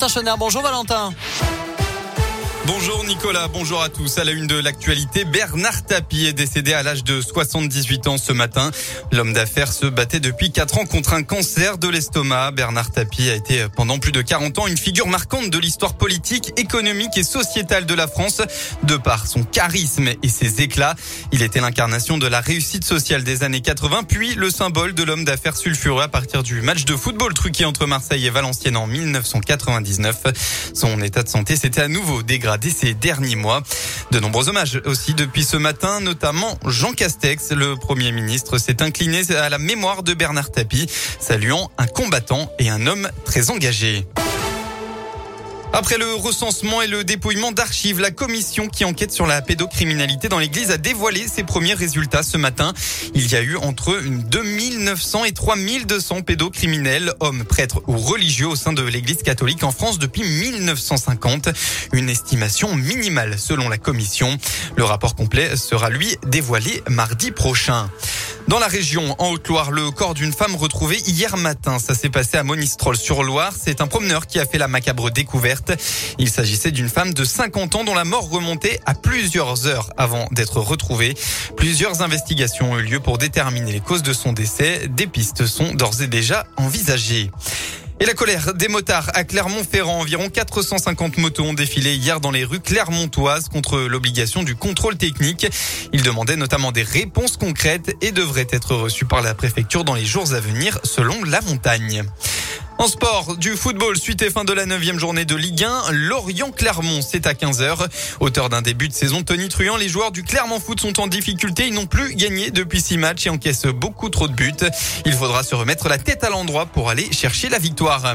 Valentin Chenard. Bonjour Valentin. Bonjour Nicolas, bonjour à tous. À la une de l'actualité, Bernard Tapie est décédé à l'âge de 78 ans ce matin. L'homme d'affaires se battait depuis 4 ans contre un cancer de l'estomac. Bernard Tapie a été pendant plus de 40 ans une figure marquante de l'histoire politique, économique et sociétale de la France. De par son charisme et ses éclats, il était l'incarnation de la réussite sociale des années 80, puis le symbole de l'homme d'affaires sulfureux à partir du match de football truqué entre Marseille et Valenciennes en 1999. Son état de santé s'était à nouveau dégradé dès ces derniers mois. De nombreux hommages aussi depuis ce matin, notamment Jean Castex, le Premier ministre, s'est incliné à la mémoire de Bernard Tapie, saluant un combattant et un homme très engagé. Après le recensement et le dépouillement d'archives, la commission qui enquête sur la pédocriminalité dans l'église a dévoilé ses premiers résultats ce matin. Il y a eu entre 2900 et 3200 pédocriminels, hommes, prêtres ou religieux au sein de l'église catholique en France depuis 1950. Une estimation minimale selon la commission. Le rapport complet sera lui dévoilé mardi prochain. Dans la région, en Haute-Loire, le corps d'une femme retrouvée hier matin. Ça s'est passé à Monistrol sur Loire. C'est un promeneur qui a fait la macabre découverte. Il s'agissait d'une femme de 50 ans dont la mort remontait à plusieurs heures avant d'être retrouvée. Plusieurs investigations ont eu lieu pour déterminer les causes de son décès. Des pistes sont d'ores et déjà envisagées. Et la colère des motards à Clermont-Ferrand. Environ 450 motos ont défilé hier dans les rues clermontoises contre l'obligation du contrôle technique. Ils demandaient notamment des réponses concrètes et devraient être reçues par la préfecture dans les jours à venir selon la montagne. En sport, du football, suite et fin de la neuvième journée de Ligue 1, Lorient-Clermont, c'est à 15h. Auteur d'un début de saison Tony Truant, les joueurs du Clermont Foot sont en difficulté. Ils n'ont plus gagné depuis six matchs et encaissent beaucoup trop de buts. Il faudra se remettre la tête à l'endroit pour aller chercher la victoire.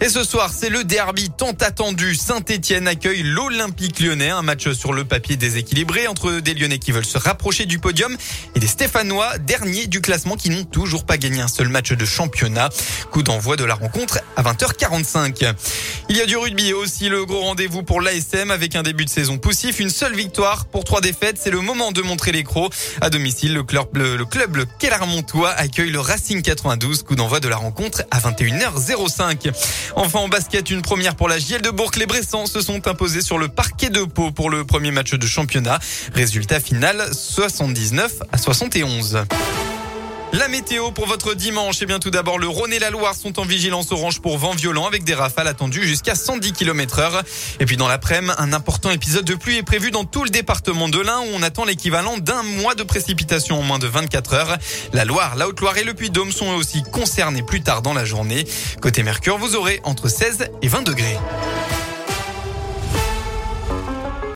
Et ce soir, c'est le derby tant attendu. Saint-Etienne accueille l'Olympique lyonnais. Un match sur le papier déséquilibré entre des lyonnais qui veulent se rapprocher du podium et des stéphanois, derniers du classement qui n'ont toujours pas gagné un seul match de championnat. Coup d'envoi de la rencontre à 20h45. Il y a du rugby aussi, le gros rendez-vous pour l'ASM avec un début de saison poussif, une seule victoire pour trois défaites. C'est le moment de montrer les crocs. À domicile, le club, le, accueille le Racing 92. Coup d'envoi de la rencontre à 21h05. Enfin en basket, une première pour la JL de Bourg. Les Bressans se sont imposés sur le parquet de Pau pour le premier match de championnat. Résultat final 79 à 71. La météo pour votre dimanche, et eh bien tout d'abord le Rhône et la Loire sont en vigilance orange pour vent violent avec des rafales attendues jusqu'à 110 km heure. Et puis dans l'après-midi, un important épisode de pluie est prévu dans tout le département de l'Ain où on attend l'équivalent d'un mois de précipitation en moins de 24 heures. La Loire, la Haute-Loire et le Puy-Dôme sont aussi concernés plus tard dans la journée. Côté Mercure, vous aurez entre 16 et 20 degrés.